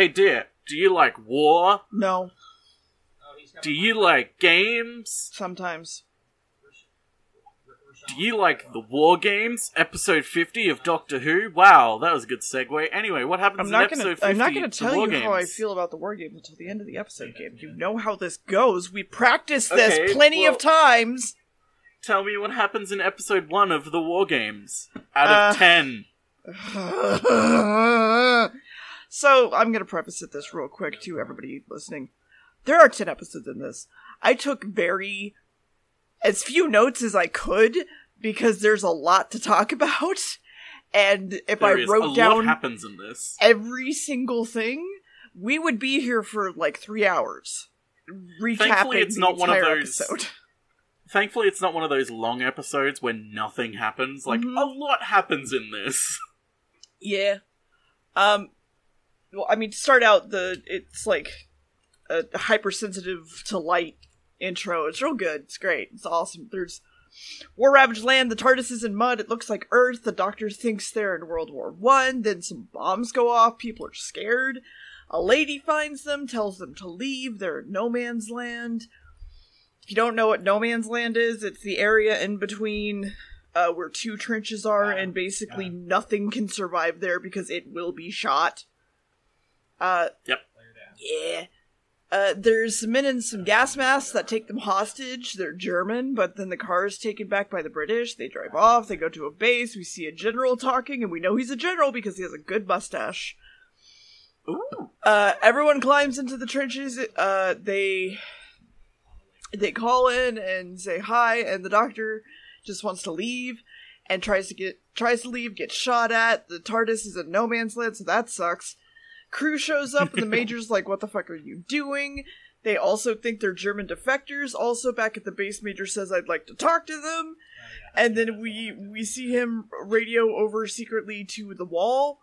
Hey, dear, do you like war? No, Do you like games? sometimes. Do you like the war games? Episode 50 of Doctor Who? Wow, that was a good segue. Anyway, what happens I'm in not episode gonna. 50? I'm not gonna tell war you how I feel about the war games until the end of the episode. Game. You know how this goes. We practiced this Okay, plenty well- of times. Tell me what happens in episode 1 of the war games. Out of Uh, 10. so I'm gonna preface it this real quick to everybody listening. There are ten episodes in this. I took very as few notes as I could because there's a lot to talk about. And if There I wrote down happens in this. every single thing, we would be here for like three hours. Recapping Thankfully, it's not one of those- episode. Thankfully, it's not one of those long episodes where nothing happens. Like, Mhm. a lot happens in this. Yeah. Um. Well, I mean, to start out, the it's like a hypersensitive to light intro. It's real good. It's great. It's awesome. There's war ravaged land. The TARDIS is in mud. It looks like Earth. The Doctor thinks they're in World War One. Then some bombs go off. People are scared. A lady finds them, tells them to leave. They're in no man's land. If you don't know what no man's land is, it's the area in between uh, where two trenches are, and basically nothing can survive there because it will be shot. Uh, Yep. yeah. Uh, there's men in some gas masks that take them hostage. They're German, but then the car is taken back by the British. They drive off. They go to a base. We see a general talking, and we know he's a general because he has a good mustache. Ooh. Uh, everyone climbs into the trenches. Uh, they they call in and say hi, and the doctor just wants to leave and tries to get tries to leave, gets shot at. The TARDIS is in no man's land, so that sucks. Crew shows up, and the major's like, "What the fuck are you doing?" They also think they're German defectors. Also, back at the base, Major says, "I'd like to talk to them." Oh, and then we we see him radio over secretly to the wall,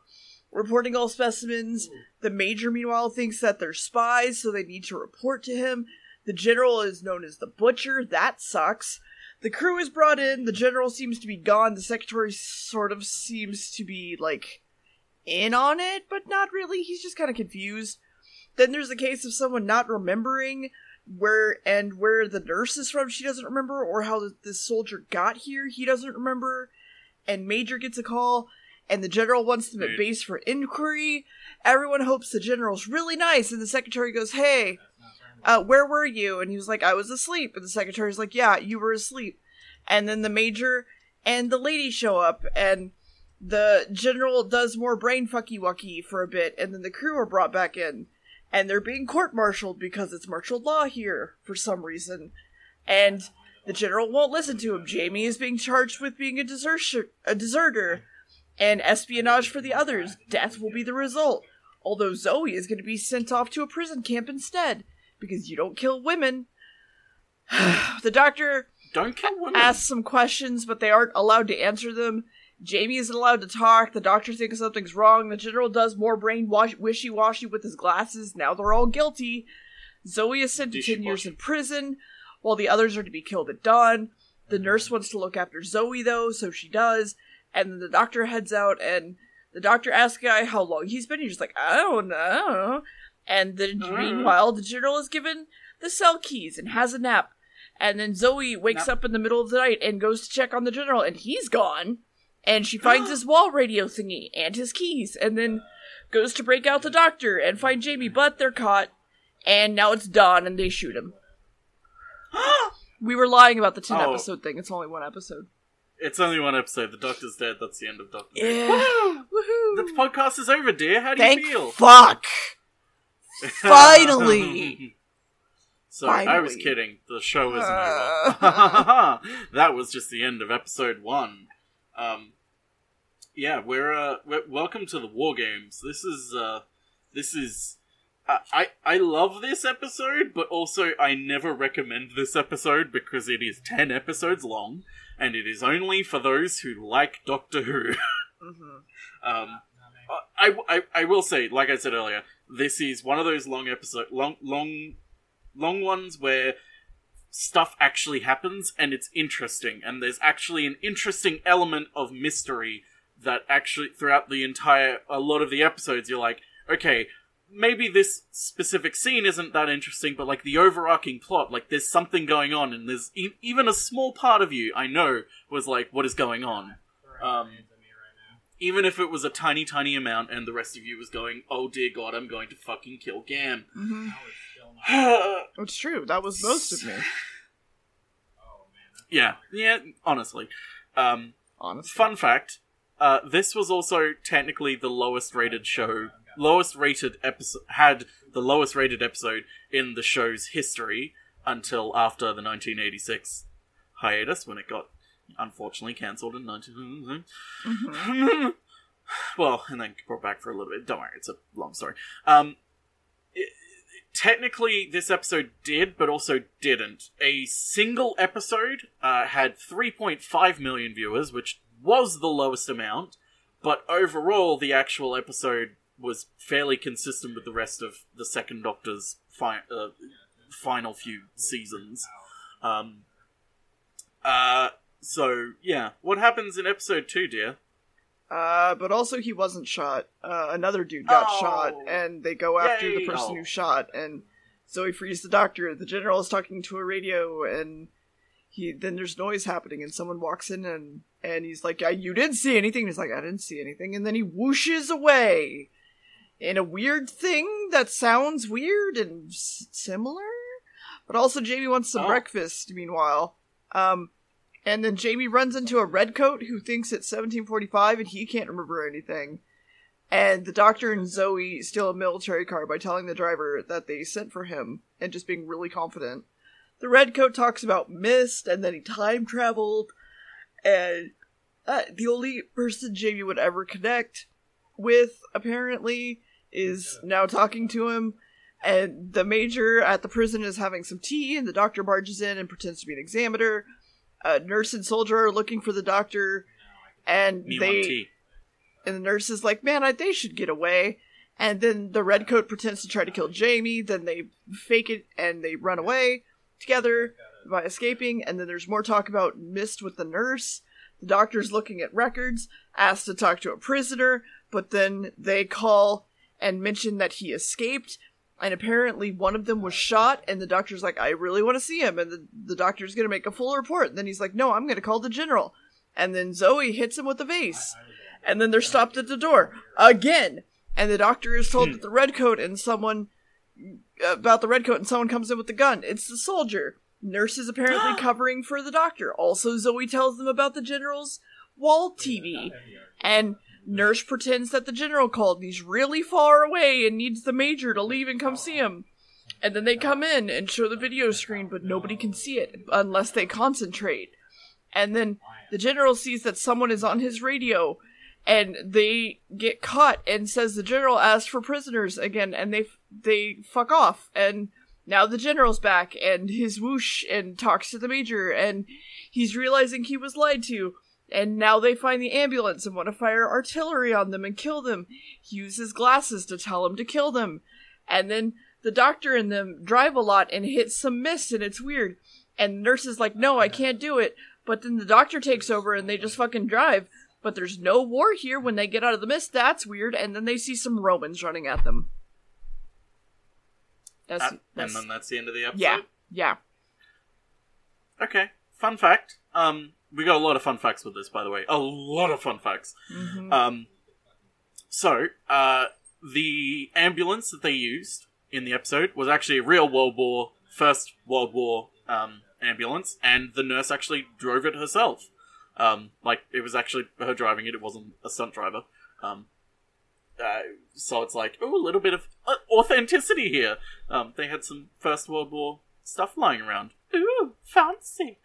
reporting all specimens. The major, meanwhile, thinks that they're spies, so they need to report to him. The general is known as the butcher. That sucks. The crew is brought in. The general seems to be gone. The secretary sort of seems to be like in on it, but not really. He's just kind of confused. Then there's the case of someone not remembering where and where the nurse is from. She doesn't remember, or how this soldier got here. He doesn't remember. And Major gets a call, and the general wants them at base for inquiry. Everyone hopes the general's really nice, and the secretary goes, "Hey, uh, where were you?" And he was like, "I was asleep." And the secretary's like, "Yeah, you were asleep." And then the major and the lady show up, and the general does more brain fucky wucky for a bit, and then the crew are brought back in, and they're being court-martialed because it's martial law here for some reason, and the general won't listen to him. Jamie is being charged with being a deserter, a deserter, and espionage for the others. Death will be the result. Although Zoe is going to be sent off to a prison camp instead because you don't kill women. the doctor Don't kill women. asks some questions, but they aren't allowed to answer them. Jamie isn't allowed to talk. The doctor thinks something's wrong. The general does more brain wash- wishy washy with his glasses. Now they're all guilty. Zoe is sent to 10 years in prison, while the others are to be killed at dawn. The nurse wants to look after Zoe, though, so she does. And then the doctor heads out, and the doctor asks guy how long he's been. He's just like, I don't know. And then, Uh. meanwhile, the general is given the cell keys and has a nap. And then Zoe wakes up in the middle of the night and goes to check on the general, and he's gone. And she finds his wall radio thingy and his keys, and then goes to break out the doctor and find Jamie, but they're caught. And now it's dawn, and they shoot him. We were lying about the 10 Oh. episode thing. It's only one episode. It's only one episode. The Doctor's dead. That's the end of Doctor. Who. Yeah. Woohoo! The podcast is over, dear. How do Thank you feel? fuck! Finally! so I was Finally. kidding. The show isn't Uh. over. that was just the end of episode one. Um, yeah, we're, uh, we're welcome to the War Games. This is uh, this is. I, I I love this episode, but also I never recommend this episode because it is ten episodes long, and it is only for those who like Doctor Who. Mhm. Um, I, I, I will say, like I said earlier, this is one of those long episode, long, long, long ones where stuff actually happens and it's interesting, and there's actually an interesting element of mystery that actually throughout the entire a lot of the episodes you're like, okay, maybe this specific scene isn't that interesting, but like the overarching plot, like there's something going on, and there's e- even a small part of you I know was like, what is going on? Um, even if it was a tiny, tiny amount, and the rest of you was going, oh dear god, I'm going to fucking kill Gamb. hmm yeah, It's true. That was most of me, yeah, yeah. honestly. Um, honestly. Fun fact: uh, this was also technically the lowest rated show, lowest rated episode had the lowest rated episode in the show's history until after the 1986 hiatus when it got unfortunately cancelled in 19. Mhm. well, and then brought back for a little bit. Don't worry, it's a long story. Um, it- technically, this episode did, but also didn't. A single episode uh, had 3.5 million viewers, which was the lowest amount, but overall, the actual episode was fairly consistent with the rest of the Second Doctor's fi- uh, final few seasons. Um, uh, so, yeah. What happens in episode 2, dear? Uh, but also he wasn't shot. Uh, another dude got Oh. shot, and they go after Yay. the person Oh. who shot, and Zoe frees the doctor. The general is talking to a radio, and he then there's noise happening, and someone walks in, and and he's like, "Yeah, "You didn't see anything." He's like, "I didn't see anything," and then he whooshes away in a weird thing that sounds weird and s- similar. But also, Jamie wants some Oh. breakfast. Meanwhile, um, and then Jamie runs into a redcoat who thinks it's 1745 and he can't remember anything. And the doctor and Zoe steal a military car by telling the driver that they sent for him and just being really confident. The redcoat talks about mist and then he time traveled. And uh, the only person Jamie would ever connect with, apparently, is now talking to him. And the major at the prison is having some tea, and the doctor barges in and pretends to be an examiner a nurse and soldier are looking for the doctor, and Me they tea. and the nurse is like, "Man, I, they should get away." And then the redcoat pretends to try to kill Jamie. Then they fake it and they run away together by escaping. And then there's more talk about mist with the nurse. The doctor's looking at records, asked to talk to a prisoner, but then they call and mention that he escaped. And apparently one of them was shot, and the doctor's like, I really want to see him. And the, the doctor's going to make a full report. And then he's like, No, I'm going to call the general. And then Zoe hits him with a vase. And then they're stopped at the door again. And the doctor is told that the redcoat and someone about the redcoat and someone comes in with the gun. It's the soldier. Nurse is apparently covering for the doctor. Also, Zoe tells them about the general's wall TV. And Nurse pretends that the general called and he's really far away and needs the major to leave and come see him. And then they come in and show the video screen, but nobody can see it unless they concentrate. And then the general sees that someone is on his radio and they get caught and says the general asked for prisoners again and they they fuck off and now the general's back and his whoosh and talks to the major and he's realizing he was lied to and now they find the ambulance and want to fire artillery on them and kill them he uses glasses to tell them to kill them and then the doctor and them drive a lot and hit some mist and it's weird and the nurse is like no i can't do it but then the doctor takes over and they just fucking drive but there's no war here when they get out of the mist. That's weird. And then they see some Romans running at them. That's, Uh, and then that's the end of the episode. yeah, yeah. Okay. Fun fact. Um, we got a lot of fun facts with this, by the way. A lot of fun facts. Mhm. Um, so, uh, the ambulance that they used in the episode was actually a real World War, First World War, um, ambulance, and the nurse actually drove it herself. Um, like, it was actually her driving it, it wasn't a stunt driver. Um, uh, so it's like, oh, a little bit of uh, authenticity here. Um, they had some First World War stuff lying around. Ooh, fancy.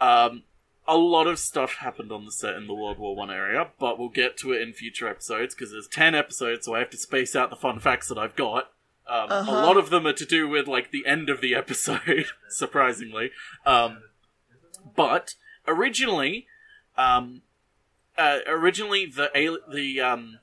Um, a lot of stuff happened on the set in the World War One area, but we'll get to it in future episodes because there's ten episodes, so I have to space out the fun facts that I've got. Um, Uh-huh. A lot of them are to do with like the end of the episode, surprisingly. Um, but originally, um, uh, originally the the um,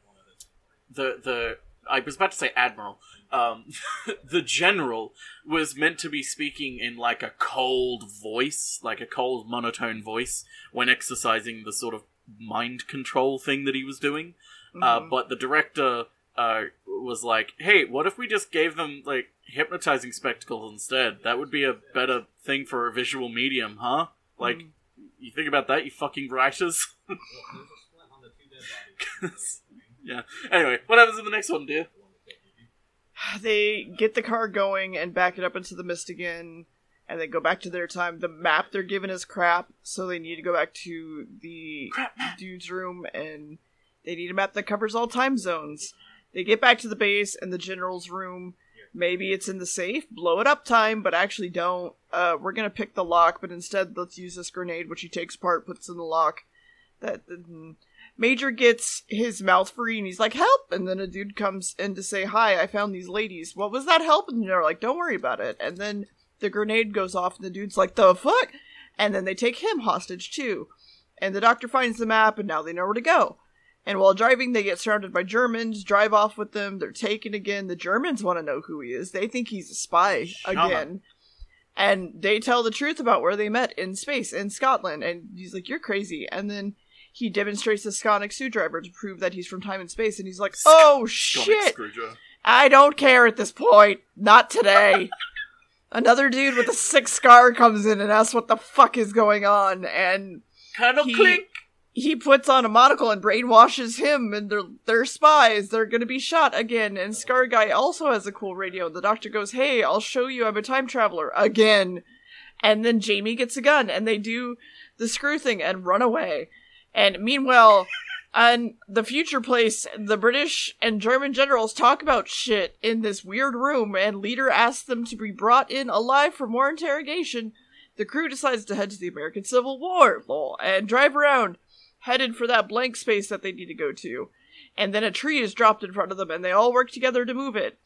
the the I was about to say admiral. Um, the general was meant to be speaking in like a cold voice, like a cold monotone voice, when exercising the sort of mind control thing that he was doing. Uh, Mhm. but the director uh, was like, "Hey, what if we just gave them like hypnotizing spectacles instead? That would be a better thing for a visual medium, huh? Like, Mm. you think about that, you fucking writers." yeah. Anyway, what happens in the next one, dear? they get the car going and back it up into the mist again and they go back to their time. The map they're given is crap so they need to go back to the dude's room and they need a map that covers all time zones. They get back to the base and the general's room. Maybe it's in the safe? Blow it up time but actually don't. Uh, we're gonna pick the lock but instead let's use this grenade which he takes apart puts in the lock. That mm, Major gets his mouth free and he's like, help! And then a dude comes in to say, hi, I found these ladies. What was that help? And they're like, don't worry about it. And then the grenade goes off and the dude's like, the fuck? And then they take him hostage too. And the doctor finds the map and now they know where to go. And while driving, they get surrounded by Germans, drive off with them, they're taken again. The Germans want to know who he is. They think he's a spy Shut up. again. And they tell the truth about where they met in space in Scotland. And he's like, You're crazy. And then he demonstrates the sonic screwdriver to prove that he's from time and space. And he's like, Oh shit! I don't care at this point. Not today. Another dude with a sick scar comes in and asks what the fuck is going on. And Colonel He- Clink. he puts on a monocle and brainwashes him and they're, they're spies. They're gonna be shot again. And Scar Guy also has a cool radio. The doctor goes, Hey, I'll show you I'm a time traveler again. And then Jamie gets a gun and they do the screw thing and run away. And meanwhile, on the future place, the British and German generals talk about shit in this weird room and leader asks them to be brought in alive for more interrogation. The crew decides to head to the American Civil War lol, and drive around headed for that blank space that they need to go to. And then a tree is dropped in front of them, and they all work together to move it.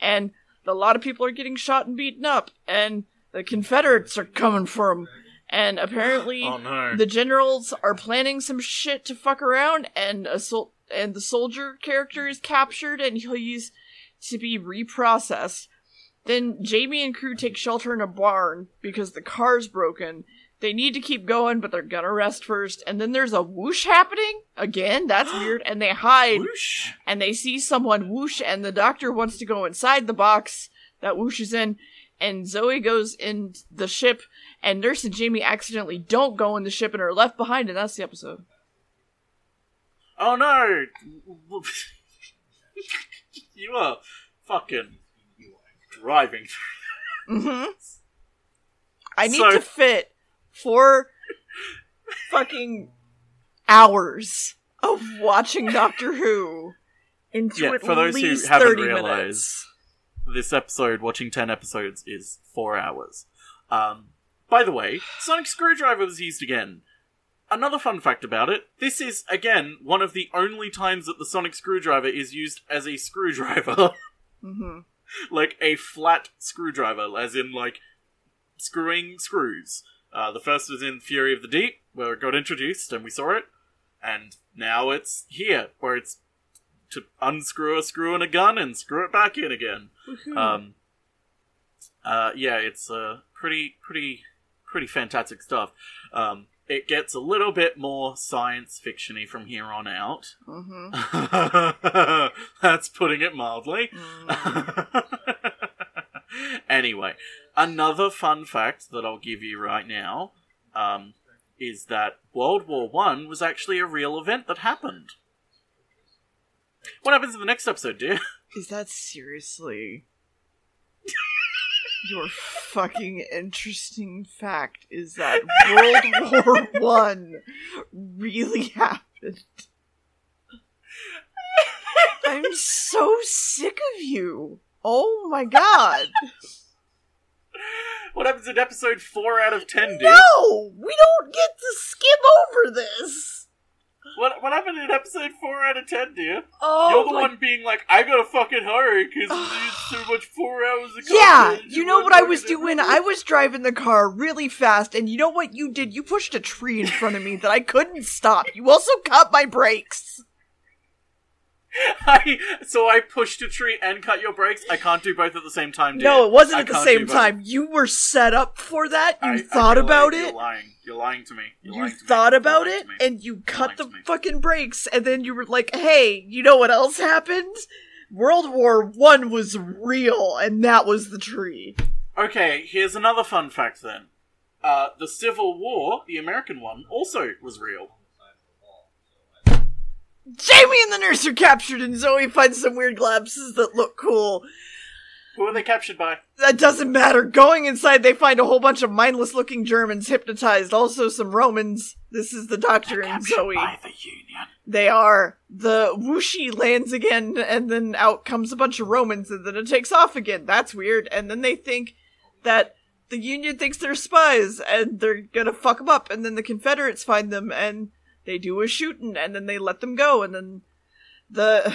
And a lot of people are getting shot and beaten up, and the Confederates are coming for them. And oh, apparently, Oh no. the generals are planning some shit to fuck around, and a sol- and the soldier character is captured, and he's to be reprocessed. Then Jamie and crew take shelter in a barn because the car's broken. They need to keep going, but they're gonna rest first. And then there's a whoosh happening again. That's weird. And they hide, Whoosh. and they see someone whoosh, and the doctor wants to go inside the box that whoosh is in. And Zoe goes in the ship, and Nurse and Jamie accidentally don't go in the ship and are left behind, and that's the episode. Oh no! you are fucking driving. Mm-hmm. I need So- to fit four fucking hours of watching Doctor Who into Yeah, at for those who haven't realized, minutes. This episode, watching 10 episodes, is 4 hours. Um, by the way, Sonic Screwdriver was used again. Another fun fact about it this is, again, one of the only times that the Sonic Screwdriver is used as a screwdriver. hmm like a flat screwdriver, as in, like, screwing screws. Uh, the first was in Fury of the Deep, where it got introduced and we saw it, and now it's here, where it's to unscrew a screw in a gun and screw it back in again. Um, uh, yeah, it's uh, pretty, pretty, pretty fantastic stuff. Um, it gets a little bit more science fictiony from here on out. hmm That's putting it mildly. anyway, another fun fact that I'll give you right now um, is that World War One was actually a real event that happened. What happens in the next episode, dear? Is that seriously your fucking interesting fact? Is that World War One really happened? I'm so sick of you. Oh my god. What happens in episode four out of ten, dude? No! We don't get to skim over this! What what happened in episode four out of ten, dear? Oh, You're the my- one being like, I gotta fucking hurry because it's too much four hours of Yeah, you know what I was doing? I was driving the car really fast, and you know what you did? You pushed a tree in front of me that I couldn't stop. You also cut my brakes. I so I pushed a tree and cut your brakes. I can't do both at the same time. No, it wasn't I at the same time. You were set up for that. You I- I thought feel about like it. You're lying. You're lying to me. You're You to me. thought You're about it, and you cut the fucking brakes, and then you were like, "Hey, you know what else happened? World War One was real, and that was the tree. Okay, here's another fun fact then. Uh, the Civil War, the American one, also was real. Jamie and the nurse are captured, and Zoe finds some weird glasses that look cool. Who are they captured by? That doesn't matter. Going inside, they find a whole bunch of mindless looking Germans hypnotized, also some Romans. This is the doctor and Captured Zoe. by the Union. They are. The whooshy lands again, and then out comes a bunch of Romans, and then it takes off again. That's weird. And then they think that the Union thinks they're spies, and they're gonna fuck them up. And then the Confederates find them, and they do a shooting, and then they let them go. And then the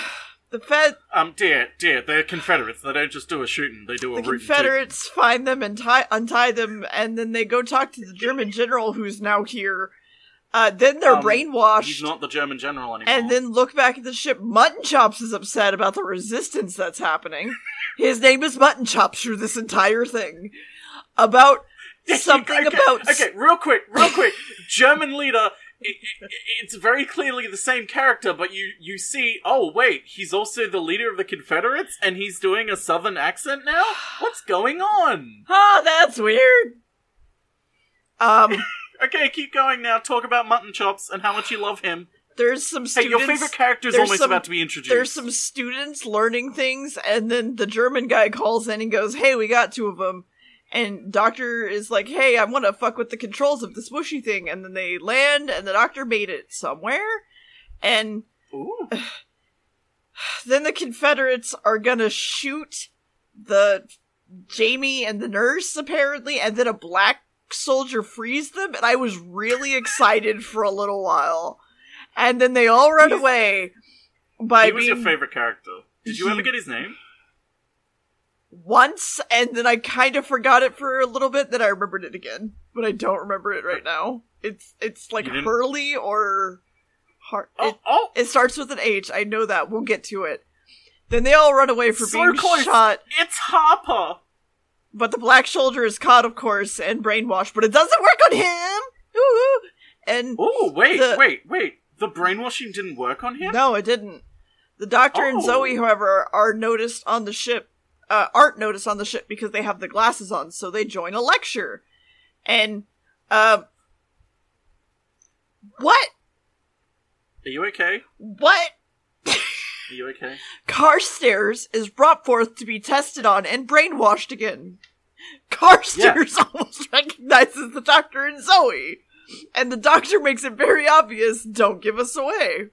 the Fed Um, dear, dear, they're Confederates. They don't just do a shooting; they do a the. Confederates find them and tie untie them, and then they go talk to the German general who's now here. Uh, then they're Um, brainwashed. He's not the German general anymore. and then look back at the ship. Mutton Chops is upset about the resistance that's happening. His name is Mutton Chops through this entire thing. About something okay, about Okay, real quick, real quick. German leader. I i it's very clearly the same character, but you you see. Oh wait, he's also the leader of the Confederates, and he's doing a Southern accent now. What's going on? Ah, that's weird. Um, Okay, keep going now. Talk about mutton chops and how much you love him. there's some Hey, your favorite character is almost some- about to be introduced. There's some students learning things, and then the German guy calls in and goes, "Hey, we got two of them." And Doctor is like, "Hey, I want to fuck with the controls of this mushy thing." And then they land, and the Doctor made it somewhere, and Ooh. then the Confederates are gonna shoot the Jamie and the nurse apparently, and then a black soldier frees them, and I was really excited for a little while, and then they all run away by he was being your favorite character. Did you ever get his name? Once, and then I kind of forgot it for a little bit. Then I remembered it again, but I don't remember it right now. It's it's like Hurley or Har- Oh, it, oh, it starts with an H. I know that. We'll get to it. Then they all run away for being close. shot, it's Harper. but the black soldier is caught, of course, and brainwashed. But it doesn't work on him. Ooh. And Oh, wait, The- wait, wait. The brainwashing didn't work on him? No, it didn't. The Doctor and Oh. Zoe, however, are noticed on the ship. Uh, aren't noticed on the ship because they have the glasses on, so they join a lecture. And, um, what? Are you okay? What? Are you okay? Carstairs is brought forth to be tested on and brainwashed again. Carstairs almost recognizes the Doctor and Zoe. And the Doctor makes it very obvious don't give us away.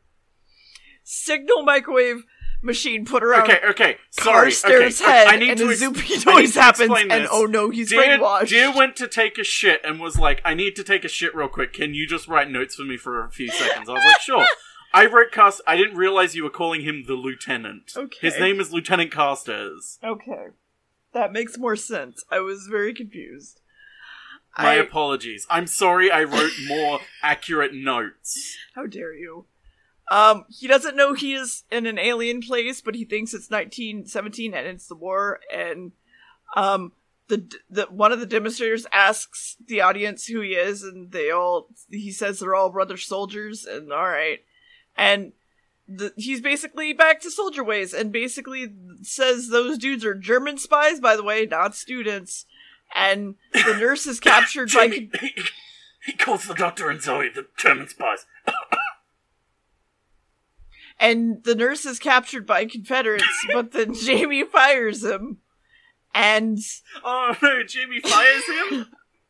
Signal microwave machine put around Okay, okay. Sorry. Carstairs' okay. head, I need and to a ex- zoopy I noise happens, and oh this. oh no, he's Dear, brainwashed. Dear went to take a shit and was like, I need to take a shit real quick. Can you just write notes for me for a few seconds? I was like, sure. I wrote Cast. I didn't realize you were calling him the lieutenant. Okay. His name is Lieutenant Carstairs. okay, that makes more sense. I was very confused. My I, apologies. I'm sorry I wrote more accurate notes. how dare you? Um, he doesn't know he is in an alien place, but he thinks it's 1917 and it's the war. And um, the the one of the demonstrators asks the audience who he is, and they all he says they're all brother soldiers, and all right, and. The, he's basically back to soldier ways and basically says those dudes are German spies, by the way, not students. And the nurse is captured by he, he calls the doctor and Zoe the German spies. And the nurse is captured by Confederates, but then Jamie fires him. And Oh no, Jamie fires him?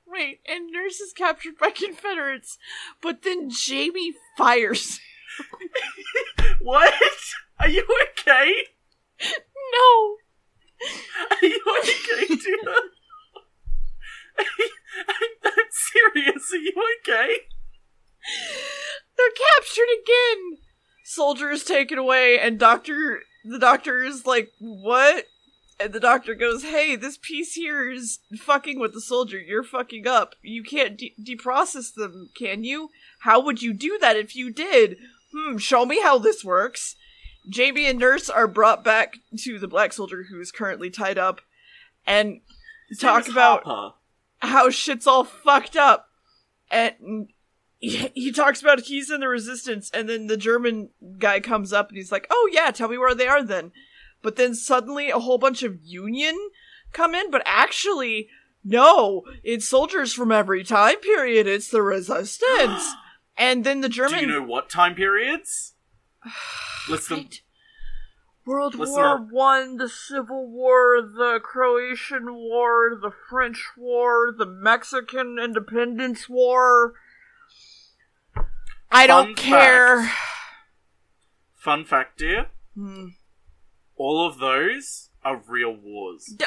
wait, and nurse is captured by Confederates, but then Jamie fires. what? Are you okay? No, Are you okay, dear? I'm serious. Are you okay? they're captured again. Soldier is taken away, and Doctor, the doctor is like, "What?" And the doctor goes, "Hey, this piece here is fucking with the soldier. You're fucking up. You can't de- deprocess them, can you? How would you do that if you did? Hmm. Show me how this works." Jamie and Nurse are brought back to the black soldier who is currently tied up, and His Talk about- Harper. how shit's all fucked up. And he, he talks about he's in the resistance, and then the German guy comes up and he's like, "Oh yeah, tell me where they are then." but then suddenly a whole bunch of Union come in, but actually, no, it's soldiers from every time period. It's the resistance. and then the German. Do you know what time periods? List them. Right. World Listen War up. One, the Civil War, the Croatian War, the French War, the Mexican Independence War. I don't care. Fun fact, dear. Hmm. All of those are real wars. D-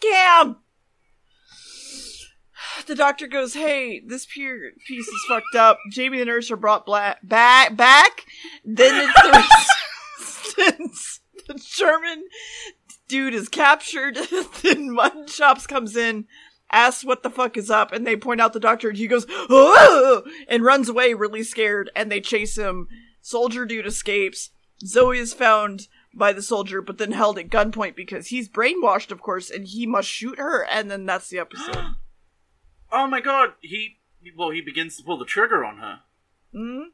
Damn! The doctor goes, "Hey, this pier- piece is fucked up. Jamie the nurse are brought bla- back. Back. Then it's the resistance. The German dude is captured. then Mutton Chops comes in, asks what the fuck is up, and they point out the doctor, and he goes, "Oh!" and runs away, really scared. And they chase him. Soldier dude escapes. Zoe is found by the soldier, but then held at gunpoint because he's brainwashed, of course, and he must shoot her. And then that's the episode. Oh my god, he. Well, he begins to pull the trigger on her. Hmm.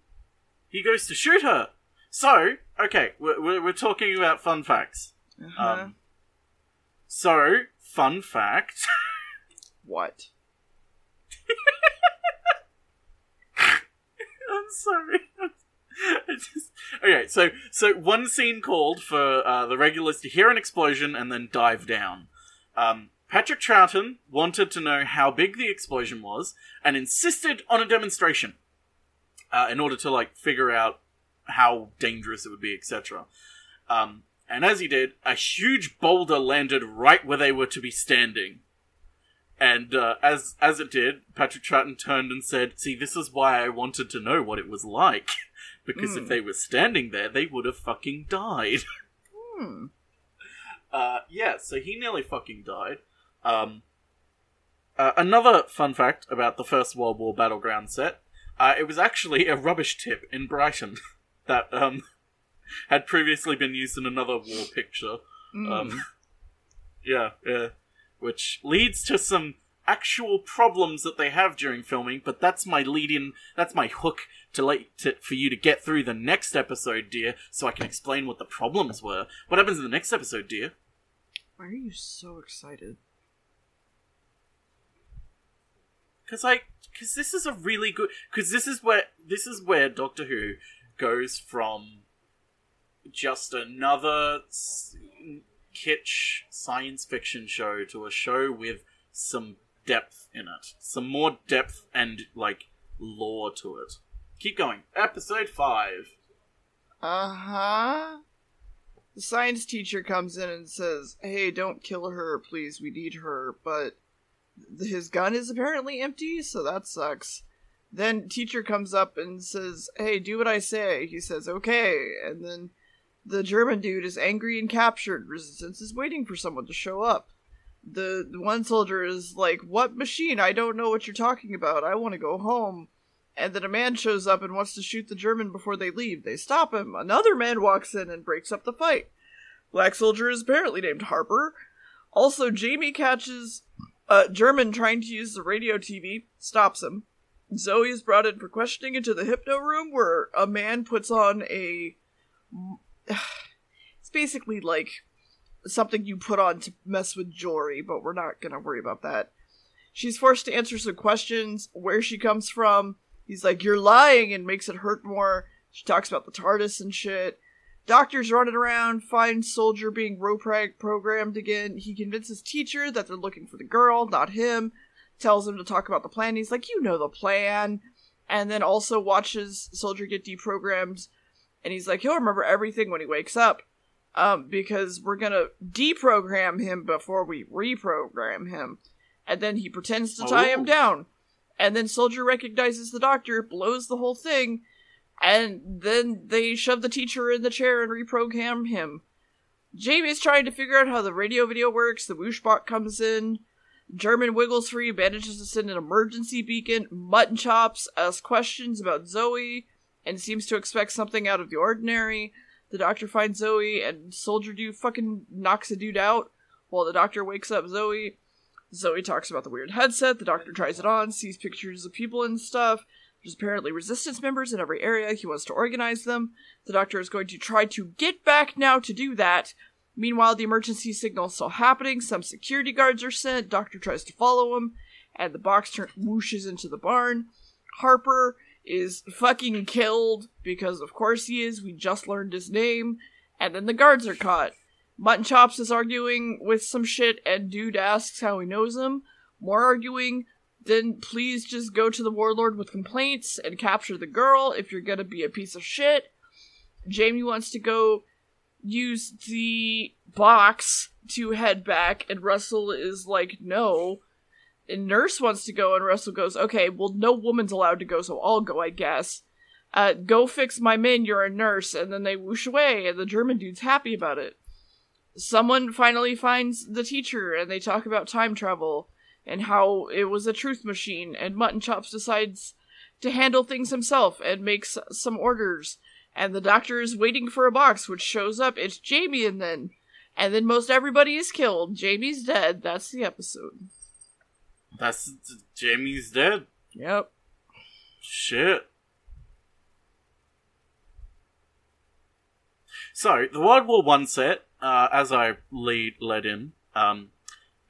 He goes to shoot her. So, okay, we're, we're, we're talking about fun facts. Uh-huh. Um, so, fun fact. what? I'm sorry. I just, okay, so so one scene called for uh, the regulars to hear an explosion and then dive down. Um, Patrick Troughton wanted to know how big the explosion was and insisted on a demonstration uh, in order to like figure out how dangerous it would be, etc. Um, and as he did, a huge boulder landed right where they were to be standing. And uh, as as it did, Patrick Troughton turned and said, "See, this is why I wanted to know what it was like, because if Hmm. they were standing there, they would have fucking died." Hmm. Uh, yeah, so he nearly fucking died. Um, uh, another fun fact about the First World War battleground set: uh, it was actually a rubbish tip in Brighton that um, had previously been used in another war picture. Mm. Um, yeah, yeah. Which leads to some actual problems that they have during filming, but that's my lead in, that's my hook to let to, for you to get through the next episode, dear, so I can explain what the problems were. What happens in the next episode, dear? Why are you so excited? Because I, because this is a really good, because this is where this is where Doctor Who goes from just another kitsch science fiction show to a show with some depth in it, some more depth and like lore to it. Keep going. Episode five. Uh huh. The science teacher comes in and says, "Hey, don't kill her, please. We need her." But his gun is apparently empty, so that sucks. Then teacher comes up and says, "Hey, do what I say." He says, "Okay," and then the German dude is angry and captured. Resistance is waiting for someone to show up. The, the one soldier is like, "What machine? I don't know what you're talking about. I want to go home." And then a man shows up and wants to shoot the German before they leave. They stop him. Another man walks in and breaks up the fight. Black soldier is apparently named Harper. Also, Jamie catches a German trying to use the radio TV, stops him. Zoe is brought in for questioning into the hypno room where a man puts on a. It's basically like something you put on to mess with Jory, but we're not gonna worry about that. She's forced to answer some questions, where she comes from. He's like, You're lying, and makes it hurt more. She talks about the TARDIS and shit. Doctor's running around, find Soldier being Roprag programmed again. He convinces teacher that they're looking for the girl, not him. Tells him to talk about the plan. He's like, You know the plan. And then also watches Soldier get deprogrammed. And he's like, He'll remember everything when he wakes up. Um, because we're gonna deprogram him before we reprogram him. And then he pretends to tie him Oh. down. And then Soldier recognizes the doctor, blows the whole thing, and then they shove the teacher in the chair and reprogram him. Jamie's trying to figure out how the radio video works. The whooshbot comes in. German wiggles free, manages to send an emergency beacon. Mutton chops asks questions about Zoe and seems to expect something out of the ordinary. The doctor finds Zoe and Soldier Dude fucking knocks a dude out while the doctor wakes up Zoe. Zoe talks about the weird headset. The doctor tries it on, sees pictures of people and stuff. There's apparently resistance members in every area. He wants to organize them. The doctor is going to try to get back now to do that. Meanwhile, the emergency signal is still happening. Some security guards are sent. Doctor tries to follow him, and the box turn- whooshes into the barn. Harper is fucking killed because, of course, he is. We just learned his name. And then the guards are caught. Mutton Chops is arguing with some shit, and Dude asks how he knows him. More arguing. Then please just go to the warlord with complaints and capture the girl if you're gonna be a piece of shit. Jamie wants to go use the box to head back, and Russell is like, no. Nurse wants to go, and Russell goes, okay, well, no woman's allowed to go, so I'll go, I guess. Uh, go fix my men, you're a nurse. And then they whoosh away, and the German dude's happy about it. Someone finally finds the teacher, and they talk about time travel and how it was a truth machine, and Mutton Chops decides to handle things himself and makes some orders. And the doctor is waiting for a box, which shows up. It's Jamie, and then, and then most everybody is killed. Jamie's dead. That's the episode. That's Jamie's dead. Yep. Shit. So the World War One set, uh, as I lead led in, um,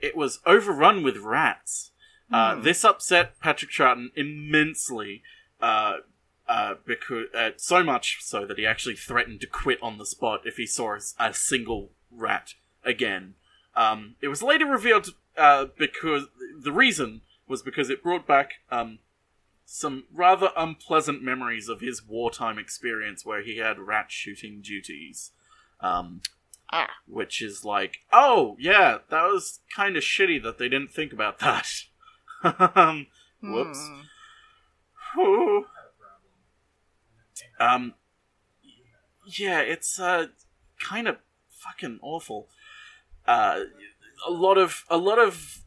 it was overrun with rats. Uh, Hmm. This upset Patrick Troughton immensely, uh, uh, because uh, so much so that he actually threatened to quit on the spot if he saw a, a single rat again. Um, it was later revealed uh, because the reason was because it brought back um, some rather unpleasant memories of his wartime experience where he had rat shooting duties. Um, Ah. which is like, oh yeah, that was kind of shitty that they didn't think about that. um, whoops. Hmm. Um, yeah, it's uh kind of fucking awful. Uh, a lot of a lot of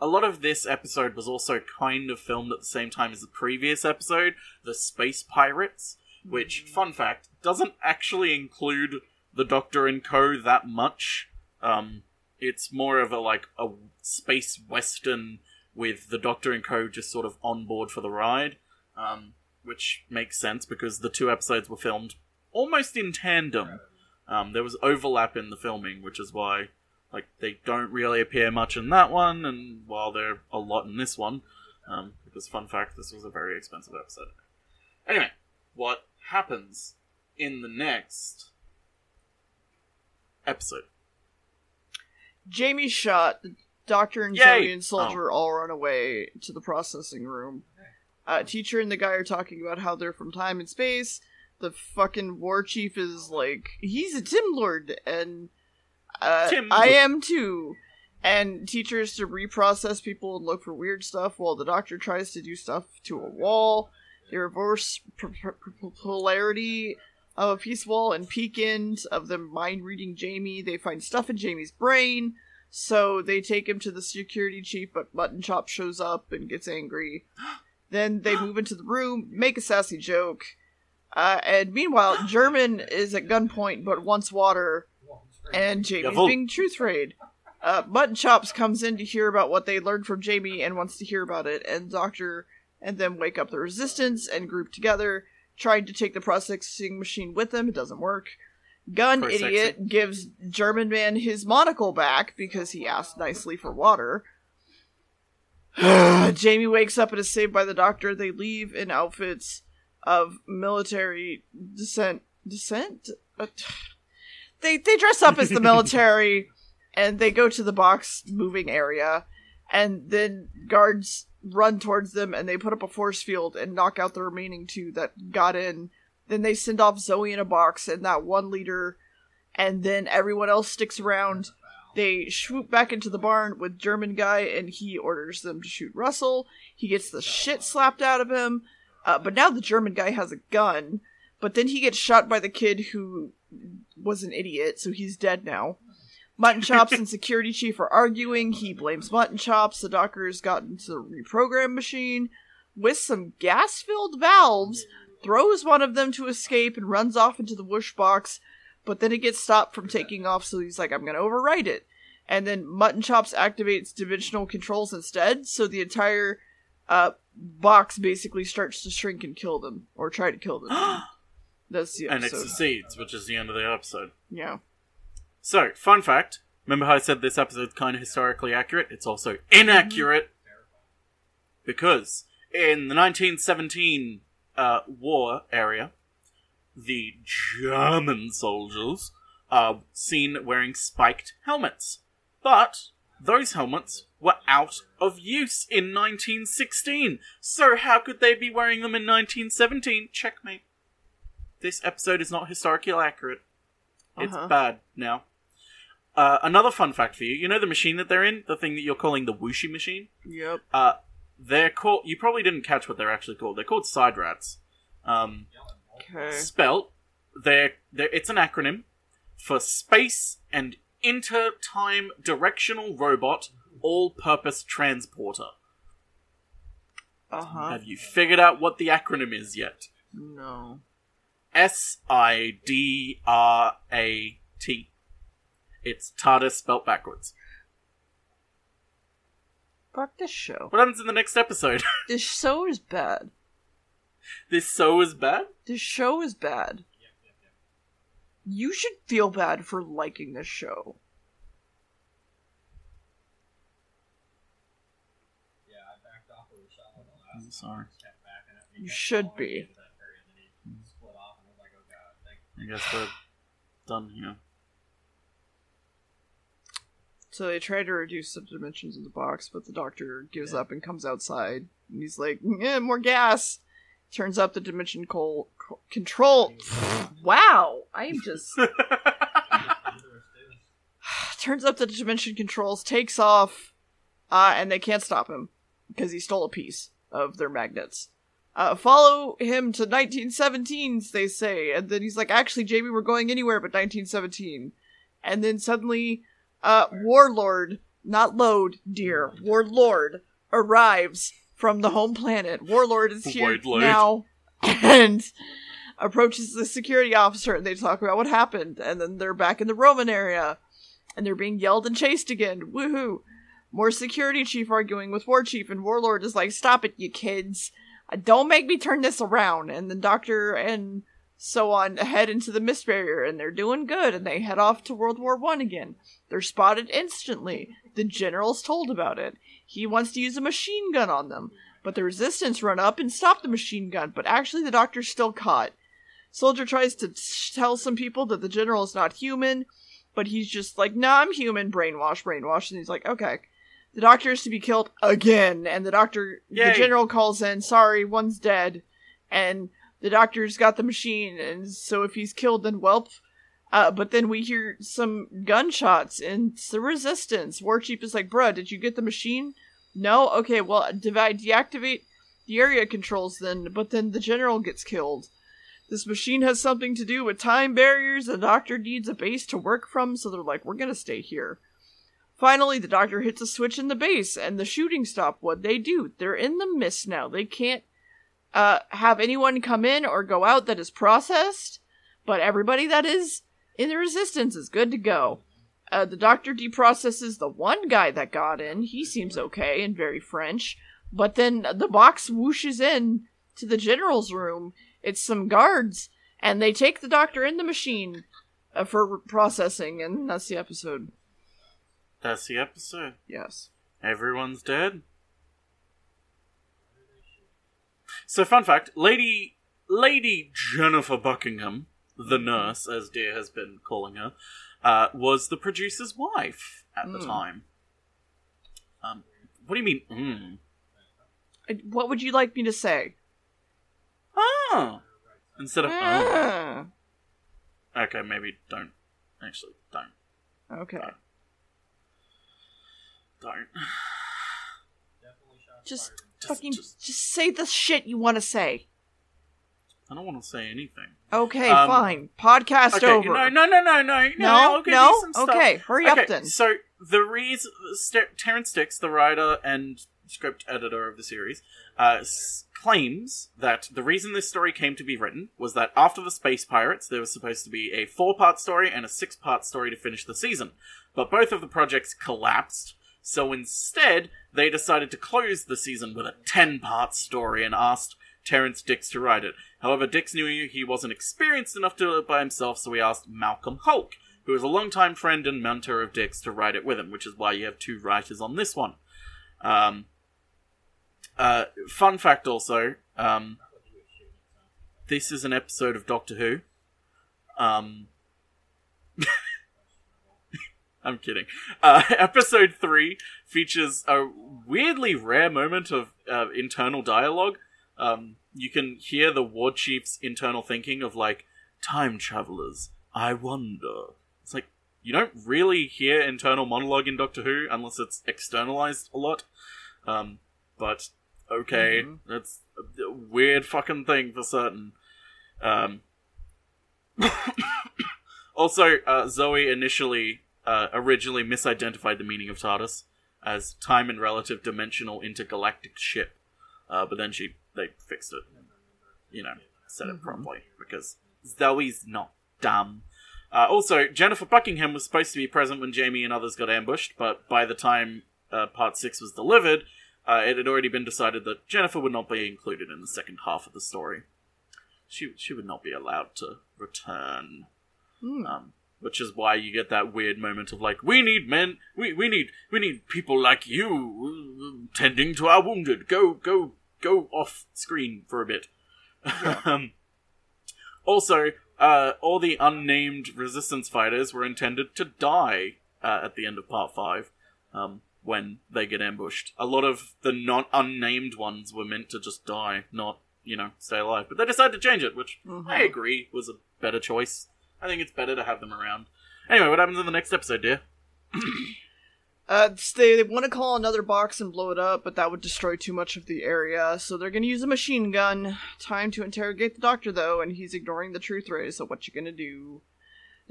a lot of this episode was also kind of filmed at the same time as the previous episode, the Space Pirates, which fun fact doesn't actually include the Doctor and Co that much. Um, it's more of a like a space western with the Doctor and Co just sort of on board for the ride, um, which makes sense because the two episodes were filmed almost in tandem. Um, there was overlap in the filming, which is why like they don't really appear much in that one, and while they're a lot in this one, um, because fun fact, this was a very expensive episode. Anyway, what happens in the next episode? Jamie's shot. The doctor and Yay! Zoe and Soldier all run away to the processing room. Uh, teacher and the guy are talking about how they're from time and space. The fucking war chief is like, he's a Time Lord, and uh, Tim I am too. And teachers to reprocess people and look for weird stuff while the doctor tries to do stuff to a wall. They reverse p- p- p- polarity of a peace wall and peek end of them mind reading Jamie. They find stuff in Jamie's brain, so they take him to the security chief, but Mutton Chop shows up and gets angry. Then they move into the room, make a sassy joke, uh, and meanwhile, German is at gunpoint but wants water, and Jamie's Jawohl. being truth rayed. Uh, Mutton Chops comes in to hear about what they learned from Jamie and wants to hear about it, and Doctor and them wake up the resistance and group together, trying to take the processing machine with them. It doesn't work. Gun Processing. idiot gives German man his monocle back because he asked nicely for water. Jamie wakes up and is saved by the doctor. They leave in outfits of military descent. Descent? Uh, They they dress up as the military and they go to the box moving area and then guards run towards them and they put up a force field and knock out the remaining two that got in. Then they send off Zoe in a box and that one leader and then everyone else sticks around. They swoop back into the barn with German guy and he orders them to shoot Russell. He gets the shit slapped out of him. Uh, but now the German guy has a gun. But then he gets shot by the kid who was an idiot, so he's dead now. Mutton Chops and security chief are arguing. He blames Mutton Chops. The doctor's gotten to the reprogram machine with some gas filled valves, throws one of them to escape, and runs off into the whoosh box. But then it gets stopped from taking off, so he's like, I'm going to overwrite it. And then Mutton Chops activates dimensional controls instead, so the entire uh, Box basically starts to shrink and kill them, or try to kill them. That's the episode. and it succeeds, which is the end of the episode. yeah. So, fun fact. Remember how I said this episode's kind of historically accurate? It's also inaccurate. Because in the 1917 uh, war area, the German soldiers are seen wearing spiked helmets. But those helmets were out of use in 1916. So how could they be wearing them in 1917? Checkmate. This episode is not historically accurate. It's Uh-huh. bad now. Uh, another fun fact for you: you know the machine that they're in, the thing that you're calling the whooshy machine. Yep. Uh, they're called. You probably didn't catch what they're actually called. They're called SIDRATs. Um, Okay. spelt. They're, they're it's an acronym for Space and Intertime Directional Robot All-Purpose Transporter. Uh huh. Have you figured out what the acronym is yet? No. S I D R A T. It's TARDIS spelt backwards. Fuck this show. What happens in the next episode? This show is bad. this show is bad? This show is bad. You should feel bad for liking this show. Yeah, I backed off of the the last I'm sorry. one, stepped back and it- You should be. into that area, and then he split off, and I was like, oh god, thank I guess we're done here. So they try to reduce the dimensions of the box, but the doctor gives up and comes outside. And he's like, eh, more gas. Turns up the dimension col- co- control. wow, I'm just. Turns up the dimension controls, takes off, uh, and they can't stop him because he stole a piece of their magnets. Uh, follow him to 1917s, they say, and then he's like, "Actually, Jamie, we're going anywhere but 1917." And then suddenly, uh, Warlord, not Load, dear, Warlord arrives from the home planet. Warlord is here White Lord. now, and approaches the security officer, and they talk about what happened, and then they're back in the Roman area, and they're being yelled and chased again. Woohoo! More security chief arguing with war chief, and Warlord is like, "Stop it, you kids! Uh, Don't make me turn this around." And then Doctor and so on head into the mist barrier, and they're doing good, and they head off to World War One again. They're spotted instantly. The general's told about it. He wants to use a machine gun on them, but the resistance run up and stop the machine gun. But actually, the doctor's still caught. Soldier tries to tell some people that the general is not human, but he's just like, "Nah, I'm human." Brainwash, brainwash, and he's like, "Okay." The doctor is to be killed again, and the doctor, the general calls in, "Sorry, one's dead," and the doctor's got the machine, and so if he's killed, then whelp. Uh, but then we hear some gunshots, and it's the resistance. War Chief is like, "Bruh, did you get the machine?" No. Okay, well, divide, deactivate the area controls then. But then the general gets killed. This machine has something to do with time barriers. The doctor needs a base to work from, so they're like, "We're gonna stay here." Finally, the doctor hits a switch in the base, and the shooting stop. What they do? They're in the mist now. They can't uh, have anyone come in or go out that is processed, but everybody that is in the resistance is good to go. Uh, the doctor deprocesses the one guy that got in. He seems okay and very French. But then the box whooshes in to the general's room. It's some guards, and they take the doctor in the machine uh, for processing, and that's the episode. That's the episode. Yes. Everyone's dead. So, fun fact: Lady Lady Jennifer Buckingham, the nurse, as Dear has been calling her, uh, was the producer's wife at the Mm. time. Um, what do you mean? Mm. What would you like me to say? Ah, instead of oh. Ah. Okay, maybe don't. Actually, don't. Okay. Don't. Definitely shots Just fired. Just- fucking just- just say the shit you want to say. I don't want to say anything. Okay, Um, fine. Podcast Okay, over. no, no, no, no, no, no. no, I'll give some no. stuff. Okay, hurry okay, up then. So the reason St- Terrance Dicks, the writer and script editor of the series, uh, s- claims that the reason this story came to be written was that after the Space Pirates, there was supposed to be a four-part story and a six-part story to finish the season, but both of the projects collapsed So instead, they decided to close the season with a 10 part story and asked Terrance Dicks to write it. However, Dicks knew he wasn't experienced enough to do it by himself, so he asked Malcolm Hulke, who is a longtime friend and mentor of Dicks, to write it with him, which is why you have two writers on this one. Um, uh, fun fact also, um, this is an episode of Doctor Who. Um, I'm kidding. Uh, episode three features a weirdly rare moment of uh, internal dialogue. Um, you can hear the ward chief's internal thinking of like, "Time travelers, I wonder." It's like you don't really hear internal monologue in Doctor Who unless it's externalized a lot. Um, but okay, Mhm. that's a weird fucking thing for certain. Um, also, uh, Zoe initially, uh, originally misidentified the meaning of TARDIS as time and relative dimensional intergalactic ship, uh, but then she they fixed it, you know, said it Mhm. properly because Zoe's not dumb. Uh, also, Jennifer Buckingham was supposed to be present when Jamie and others got ambushed, but by the time uh, Part Six was delivered, uh, it had already been decided that Jennifer would not be included in the second half of the story. She she would not be allowed to return, Hmm. um, which is why you get that weird moment of like, we need men, we we need we need people like you uh, tending to our wounded. Go go go off screen for a bit. um, also, uh, all the unnamed resistance fighters were intended to die uh, at the end of part five. Um, when they get ambushed, a lot of the not unnamed ones were meant to just die, not you know stay alive. But they decided to change it, which Mhm. I agree was a better choice. I think it's better to have them around. Anyway, what happens in the next episode, dear? Uh, they, they want to call another box and blow it up, but that would destroy too much of the area, so they're gonna use a machine gun. Time to interrogate the doctor, though, and he's ignoring the truth ray, so what you gonna do?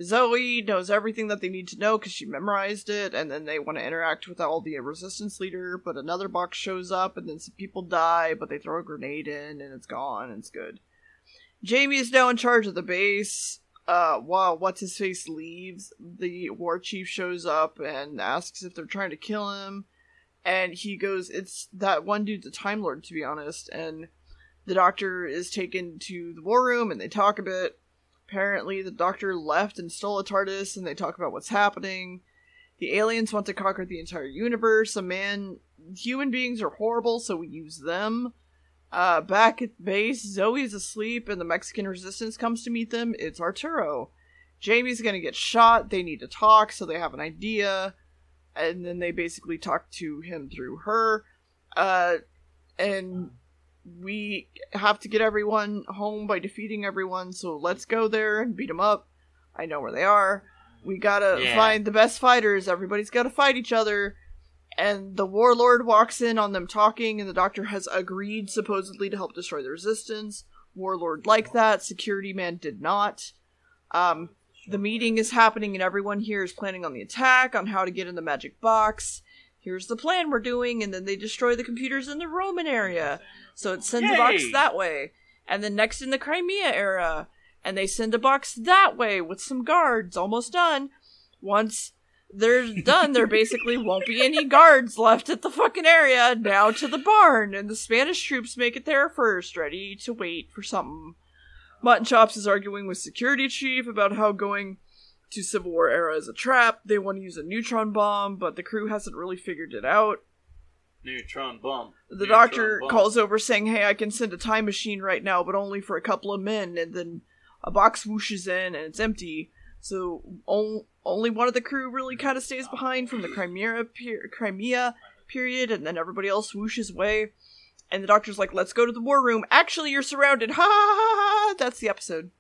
Zoe knows everything that they need to know because she memorized it, and then they want to interact with all the resistance leader, but another box shows up, and then some people die, but they throw a grenade in, and it's gone, and it's good. Jamie is now in charge of the base. Uh, while what's his face leaves, the war chief shows up and asks if they're trying to kill him, and he goes, "It's that one dude's a Time Lord, to be honest." And the doctor is taken to the war room, and they talk a bit. Apparently, the doctor left and stole a TARDIS, and they talk about what's happening. The aliens want to conquer the entire universe. A man, human beings are horrible, so we use them. Uh, back at base, Zoe's asleep, and the Mexican resistance comes to meet them. It's Arturo. Jamie's gonna get shot. They need to talk, so they have an idea, and then they basically talk to him through her. Uh, and we have to get everyone home by defeating everyone. So let's go there and beat them up. I know where they are. We gotta Yeah. find the best fighters. Everybody's gotta fight each other. And the warlord walks in on them talking, and the doctor has agreed supposedly to help destroy the resistance. Warlord liked that. Security man did not. Um, the meeting is happening, and everyone here is planning on the attack, on how to get in the magic box. Here's the plan we're doing, and then they destroy the computers in the Roman area. So it sends a box that way. And then next in the Crimea era, and they send a box that way with some guards, almost done. Once they're done, there basically won't be any guards left at the fucking area. Now to the barn, and the Spanish troops make it there first, ready to wait for something. Mutton Chops is arguing with security chief about how going to Civil War era is a trap. They want to use a neutron bomb, but the crew hasn't really figured it out. Neutron bomb. The Neutron doctor bomb. calls over saying, "Hey, I can send a time machine right now, but only for a couple of men." And then a box whooshes in, and it's empty. So on- only one of the crew really kind of stays behind from the Crimea per- Crimea period, and then everybody else whooshes away. And the doctor's like, "Let's go to the war room." Actually, you're surrounded. Ha ha ha ha! That's the episode.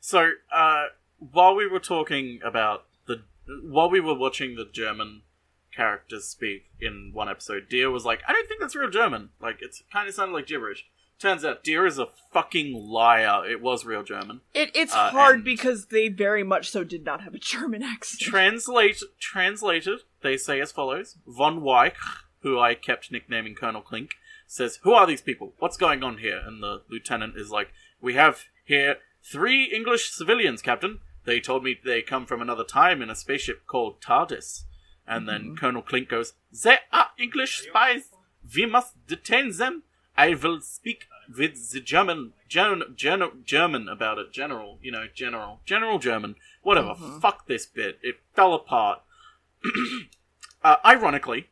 So, uh, while we were talking about the, while we were watching the German characters speak in one episode, Deer was like, "I don't think that's real German. Like, it's kind of sounded like gibberish." Turns out, Deer is a fucking liar. It was real German. It, it's Uh, hard because they very much so did not have a German accent. Translate translated, they say as follows: Von Weich, who I kept nicknaming Colonel Klink, says, "Who are these people? What's going on here?" And the lieutenant is like, "We have here three English civilians, Captain. They told me they come from another time in a spaceship called TARDIS." And then Mhm. Colonel Klink goes, They are English spies. We must detain them. I will speak with the German, German, German, German about it. General, you know, General, General German. Whatever. Mhm. Fuck this bit. It fell apart. uh, ironically,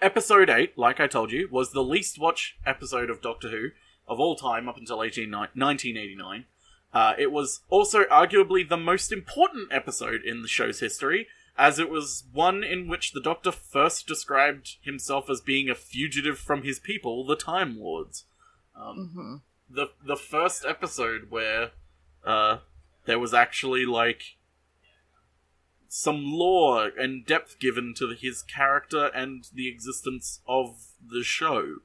episode 8, like I told you, was the least watched episode of Doctor Who of all time up until 18, 1989. Uh, it was also arguably the most important episode in the show's history, as it was one in which the Doctor first described himself as being a fugitive from his people, the Time Lords. Um, hmm the the first episode where uh, there was actually like some lore and depth given to his character and the existence of the show,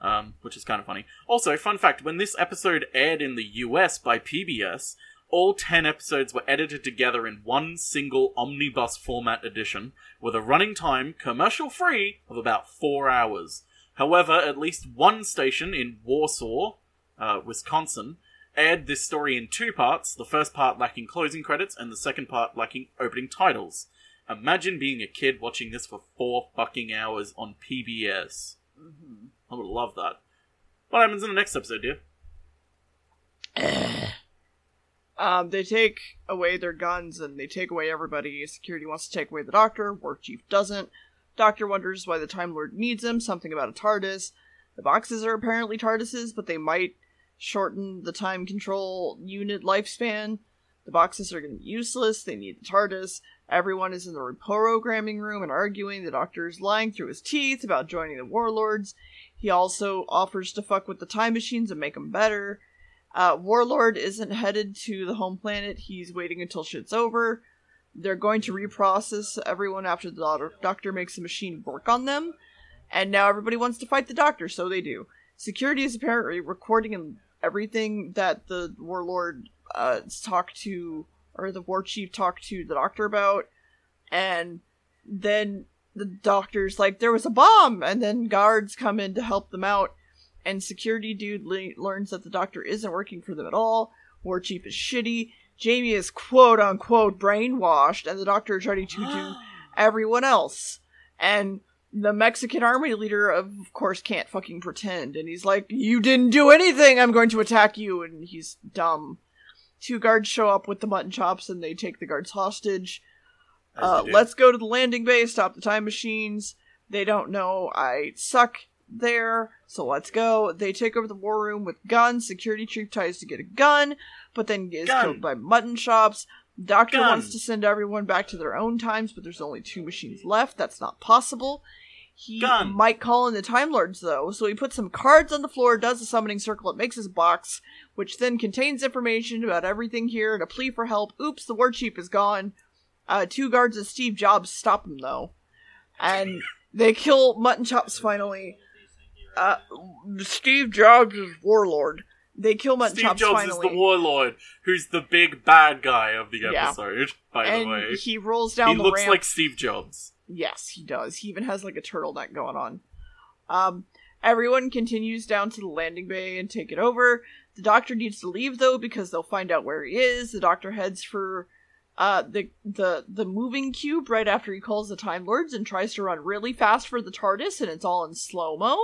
um, which is kind of funny. Also, fun fact: when this episode aired in the US by PBS, all ten episodes were edited together in one single omnibus format edition, with a running time, commercial free, of about four hours. However, at least one station in Warsaw, uh, Wisconsin, aired this story in two parts, the first part lacking closing credits and the second part lacking opening titles. Imagine being a kid watching this for four fucking hours on PBS. hmm I would love that. What happens in the next episode, dear? Um, they take away their guns and they take away everybody. Security wants to take away the doctor. War chief doesn't. Doctor wonders why the Time Lord needs him. Something about a TARDIS. The boxes are apparently TARDISes, but they might shorten the time control unit lifespan. The boxes are going to be useless. They need the TARDIS. Everyone is in the reprogramming room and arguing. The doctor is lying through his teeth about joining the warlords. He also offers to fuck with the time machines and make them better. Uh, Warlord isn't headed to the home planet. He's waiting until shit's over. They're going to reprocess everyone after the doctor makes the machine work on them. And now everybody wants to fight the doctor, so they do. Security is apparently recording everything that the warlord uh, talked to, or the war chief talked to the doctor about. And then the doctor's like, there was a bomb! And then guards come in to help them out and security dude le- learns that the doctor isn't working for them at all. War chief is shitty. Jamie is quote unquote brainwashed, and the doctor is ready to do everyone else. And the Mexican army leader, of course, can't fucking pretend. And he's like, You didn't do anything, I'm going to attack you. And he's dumb. Two guards show up with the mutton chops and they take the guards hostage. Uh, let's go to the landing bay, stop the time machines. They don't know I suck there, so let's go. They take over the war room with guns. Security chief tries to get a gun, but then is Gun. killed by mutton chops. Doctor Gun. wants to send everyone back to their own times, but there's only two machines left. That's not possible. He Gun. might call in the Time Lords, though, so he puts some cards on the floor, does a summoning circle, it makes his box, which then contains information about everything here and a plea for help. Oops, the war chief is gone. Uh, two guards of Steve Jobs stop him, though. And they kill Mutton Chops finally. Uh, Steve Jobs is warlord. They kill Mutton Steve Chops Jobs finally. is the warlord, who's the big bad guy of the Yeah. episode. By and the way, he rolls down he the looks ramp. like Steve Jobs. Yes, he does. He even has like a turtleneck going on. Um, everyone continues down to the landing bay and take it over. The doctor needs to leave though because they'll find out where he is. The doctor heads for uh the the the moving cube right after he calls the Time Lords and tries to run really fast for the TARDIS and it's all in slow mo.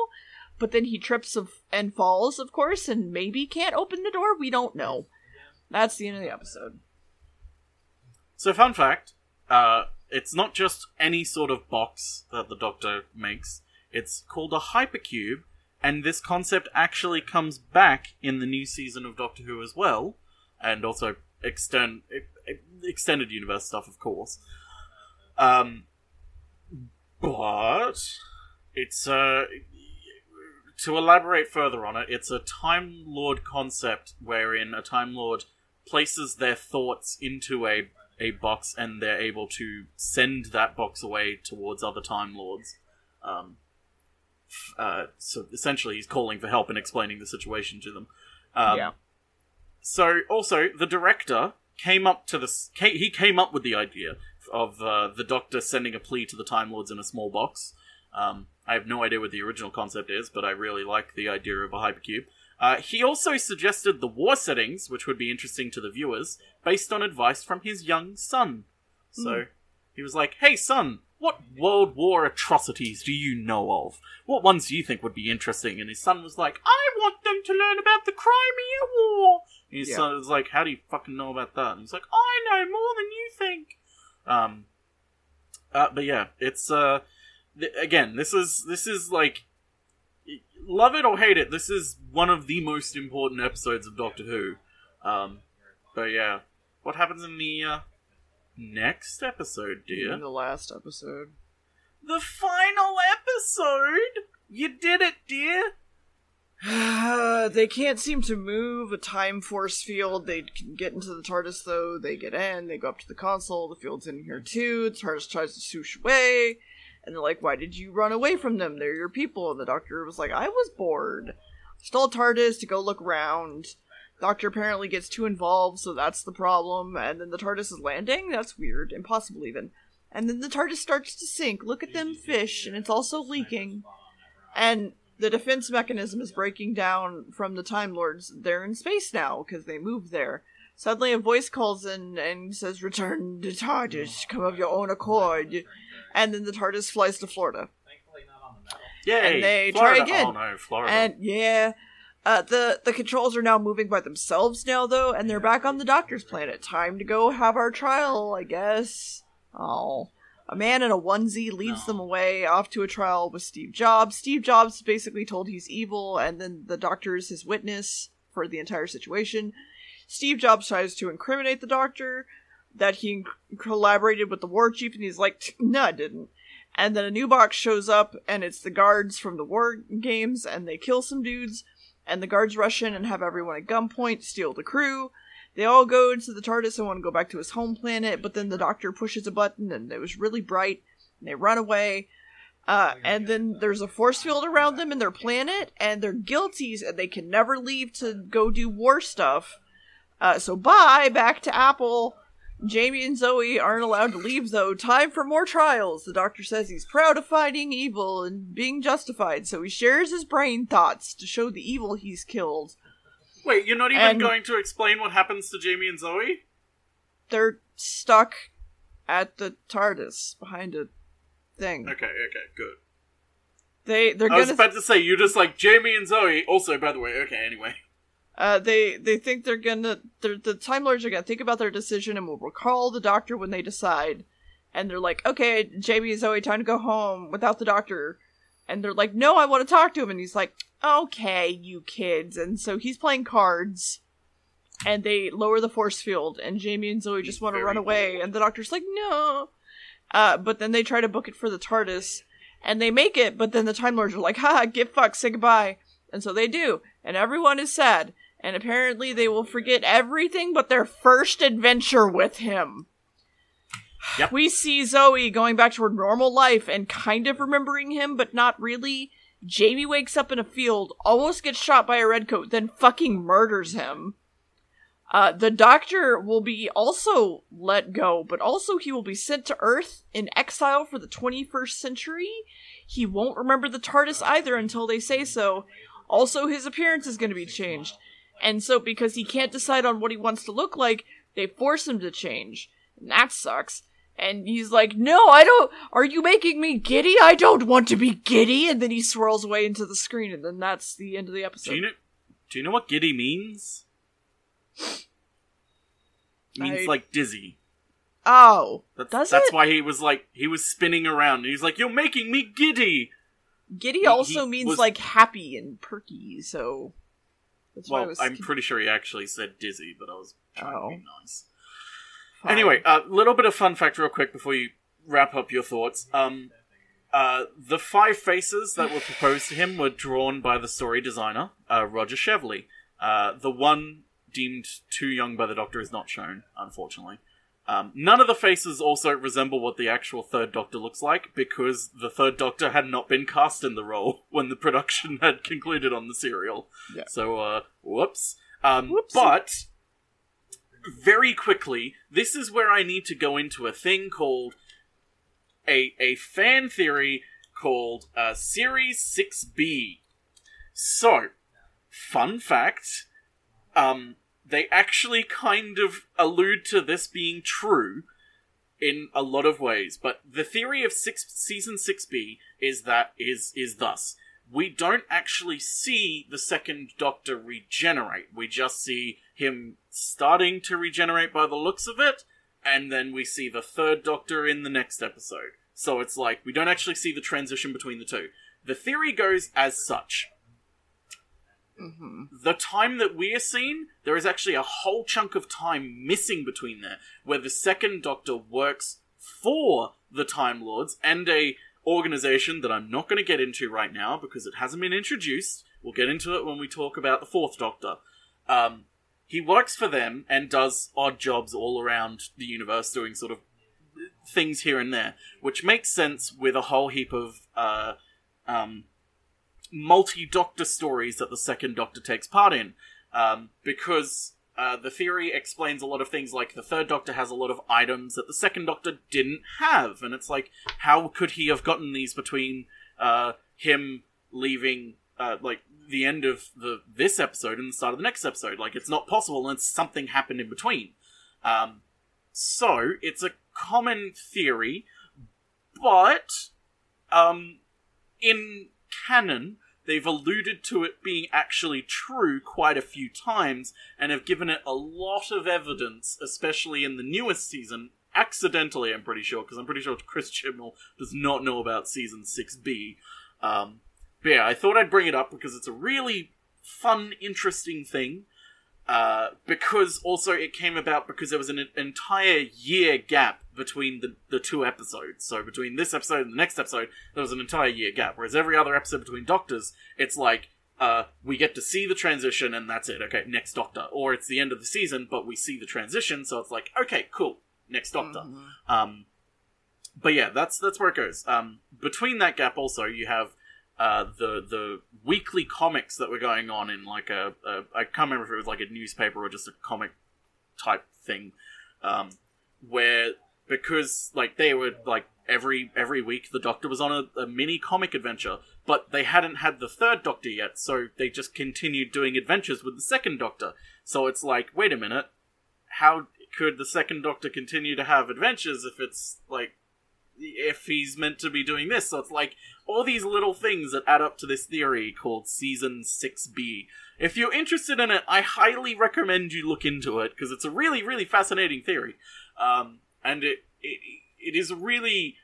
But then he trips of and falls, of course, and maybe can't open the door. We don't know. That's the end of the episode. So, fun fact: uh, it's not just any sort of box that the Doctor makes. It's called a hypercube, and this concept actually comes back in the new season of Doctor Who as well, and also extend extended universe stuff, of course. Um, but it's uh to elaborate further on it, it's a Time Lord concept wherein a Time Lord places their thoughts into a a box and they're able to send that box away towards other Time Lords. Um, uh, so essentially, he's calling for help and explaining the situation to them. Um, yeah. So also, the director came up to this. Came, he came up with the idea of uh, the Doctor sending a plea to the Time Lords in a small box. Um, I have no idea what the original concept is, but I really like the idea of a hypercube. Uh, he also suggested the war settings, which would be interesting to the viewers, based on advice from his young son. So he was like, "Hey, son, what World War atrocities do you know of? What ones do you think would be interesting? And his son was like, I want them to learn about the Crimea War. And his Yeah. son was like, How do you fucking know about that? And he's like, I know more than you think. Um, uh, but yeah, it's uh, th- again, this is this is like, love it or hate it, this is one of the most important episodes of Doctor Who. Um, but yeah, what happens in the uh, next episode, dear? In the last episode. The final episode! You did it, dear! they can't seem to move a time force field. They can get into the TARDIS though. They get in. They go up to the console. The field's in here too. The TARDIS tries to swoosh away, and they're like, "Why did you run away from them? They're your people." And the Doctor was like, "I was bored. Stole TARDIS to go look around." Doctor apparently gets too involved, so that's the problem. And then the TARDIS is landing. That's weird, impossible even. And then the TARDIS starts to sink. Look at them fish, and it's also leaking. And the defense mechanism is breaking down from the Time Lords. They're in space now because they moved there. Suddenly, a voice calls in and says, "Return to TARDIS. Come of your own accord." And then the TARDIS flies to Florida. Thankfully not on the metal. Yay! And they try Florida. again. Oh no, Florida. And yeah, uh, the the controls are now moving by themselves now, though, and they're back on the Doctor's planet. Time to go have our trial, I guess. Oh. A man in a onesie leads them away off to a trial with Steve Jobs. Steve Jobs is basically told he's evil, and then the Doctor is his witness for the entire situation. Steve Jobs tries to incriminate the Doctor that he collaborated with the war chief, and he's like, "No, I didn't." And then a new box shows up, and it's the guards from the war games, and they kill some dudes. And the guards rush in and have everyone at gunpoint, steal the crew. They all go into the TARDIS and want to go back to his home planet, but then the Doctor pushes a button, and it was really bright. And they run away. Uh, and then there's a force field around them and their planet, and they're guilties, and they can never leave to go do war stuff. Uh, so bye, back to Apple. Jamie and Zoe aren't allowed to leave, though. Time for more trials. The doctor says he's proud of fighting evil and being justified, so he shares his brain thoughts to show the evil he's killed. Wait, you're not even and- going to explain what happens to Jamie and Zoe? They're stuck at the TARDIS behind a thing. Okay, okay, good. They they're I was gonna about to say you just like Jamie and Zoe. Also, by the way, okay. Anyway, Uh, they they think they're gonna they're, the Time Lords are gonna think about their decision and will recall the Doctor when they decide. And they're like, okay, Jamie and Zoe, time to go home without the Doctor. And they're like, no, I want to talk to him. And he's like, okay, you kids. And so he's playing cards. And they lower the force field, and Jamie and Zoe just want to run away. bold. And the Doctor's like, no. Uh, but then they try to book it for the TARDIS, and they make it. But then the Time Lords are like, ha, get fucked, say goodbye. And so they do, and everyone is sad. And apparently they will forget everything but their first adventure with him. Yep. We see Zoe going back to her normal life and kind of remembering him, but not really. Jamie wakes up in a field, almost gets shot by a redcoat, then fucking murders him. Uh, the doctor will be also let go, but also he will be sent to Earth in exile for the 21st century. He won't remember the TARDIS either until they say so. Also, his appearance is going to be changed. And so, because he can't decide on what he wants to look like, they force him to change. And that sucks. And he's like, No, I don't. Are you making me giddy? I don't want to be giddy. And then he swirls away into the screen, and then that's the end of the episode. do you know? Do you know what giddy means? It means I- like dizzy. oh, That's, Does that's it? why he was like he was spinning around. And he's like, "You're making me giddy." giddy he- also he means was- like happy and perky. So that's Well. I'm pretty sure he actually said dizzy, but I was trying Oh. to be nice. fine. Anyway, a little bit of fun fact, real quick, before you wrap up your thoughts. Um, uh, the five faces that were proposed to him were drawn by the story designer, uh, Roger Cheveley. Uh, the one deemed too young by the Doctor is not shown, unfortunately. Um, none of the faces also resemble what the actual Third Doctor looks like because the Third Doctor had not been cast in the role when the production had concluded on the serial. Yeah. So, uh, whoops. Um, but very quickly, this is where I need to go into a thing called a a fan theory called uh, Series Six B. So, fun fact, um, they actually kind of allude to this being true. in a lot of ways. But the theory of six, season 6B is that is is thus. We don't actually see the second Doctor regenerate. We just see him starting to regenerate by the looks of it, and then we see the third Doctor in the next episode. So it's like we don't actually see the transition between the two. The theory goes as such hmm the time that we are seeing, there is actually a whole chunk of time missing between there, where the second Doctor works for the Time Lords and a organization that I'm not going to get into right now because it hasn't been introduced. We'll get into it when we talk about the Fourth Doctor. Um, he works for them and does odd jobs all around the universe, doing sort of things here and there, which makes sense with a whole heap of uh, um, multi Doctor stories that the second Doctor takes part in. Um, because uh, the theory explains a lot of things like the third Doctor has a lot of items that the second Doctor didn't have. And it's like, how could he have gotten these between uh, him leaving, uh, like, the end of the this episode and the start of the next episode? Like, it's not possible and something happened in between. Um, so, it's a common theory, but um, in canon, they've alluded to it being actually true quite a few times and have given it a lot of evidence, especially in the newest season. Accidentally, I'm pretty sure, because I'm pretty sure Chris Chibnall does not know about season 6B. Um, but yeah, I thought I'd bring it up because it's a really fun, interesting thing. Uh, because also it came about because there was an entire year gap between the, the two episodes. So between this episode and the next episode, there was an entire year gap. Whereas every other episode between Doctors, it's like, uh, we get to see the transition and that's it. Okay, next Doctor. Or it's the end of the season, but we see the transition, so it's like, okay, cool, next Doctor. Mhm. Um, but yeah, that's that's where it goes. Um, between that gap, also you have uh, the the weekly comics that were going on in like a, a I can't remember if it was like a newspaper or just a comic type thing, um, where because like they were like every every week the Doctor was on a, a mini comic adventure, but they hadn't had the third Doctor yet, so they just continued doing adventures with the second Doctor. So it's like, wait a minute, how could the second Doctor continue to have adventures if it's like if he's meant to be doing this? So it's like all these little things that add up to this theory called Season 6B. If you're interested in it, I highly recommend you look into it because it's a really, really fascinating theory. Um, and it, it, it is really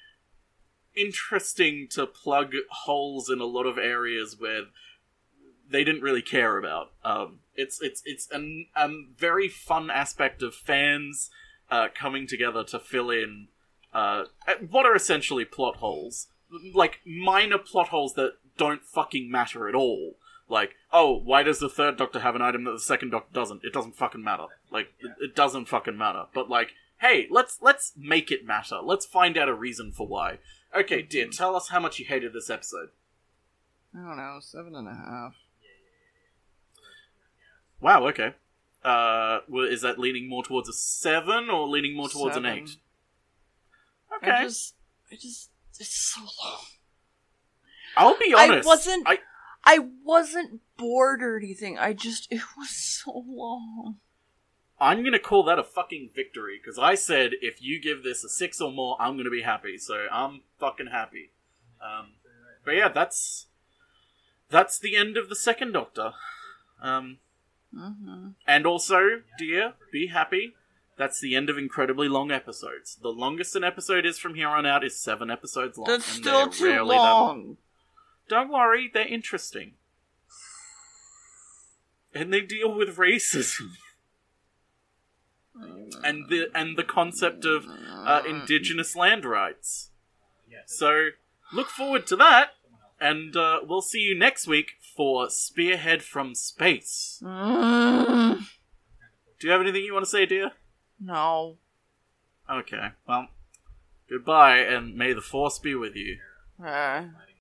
interesting to plug holes in a lot of areas where they didn't really care about. Um, it's it's it's a very fun aspect of fans uh, coming together to fill in uh, what are essentially plot holes, like minor plot holes that don't fucking matter at all. Like, oh, why does the third Doctor have an item that the second Doctor doesn't? It doesn't fucking matter. Like, it, it doesn't fucking matter. But like, hey, let's let's make it matter. Let's find out a reason for why. Okay, dear, tell us how much you hated this episode. I don't know, seven and a half. Wow. Okay. Uh, well, is that leaning more towards a seven or leaning more towards an Seven. eight? I Okay. just, I just, it's so long. I'll be I honest. wasn't- I I wasn't bored or anything. I just, it was so long. I'm gonna call that a fucking victory because I said if you give this a six or more, I'm gonna be happy. So I'm fucking happy. Um, but yeah, that's that's the end of the second Doctor. Um, Mm-hmm. and also, dear, be happy. That's the end of incredibly long episodes. The longest an episode is from here on out is seven episodes long. That's still too long. Don't worry, they're interesting. And they deal with racism and the and the concept of uh, indigenous land rights. So look forward to that, and uh, we'll see you next week for Spearhead from Space. Mm, Do you have anything you want to say, dear? no. Okay, well, goodbye, and may the force be with you. Uh,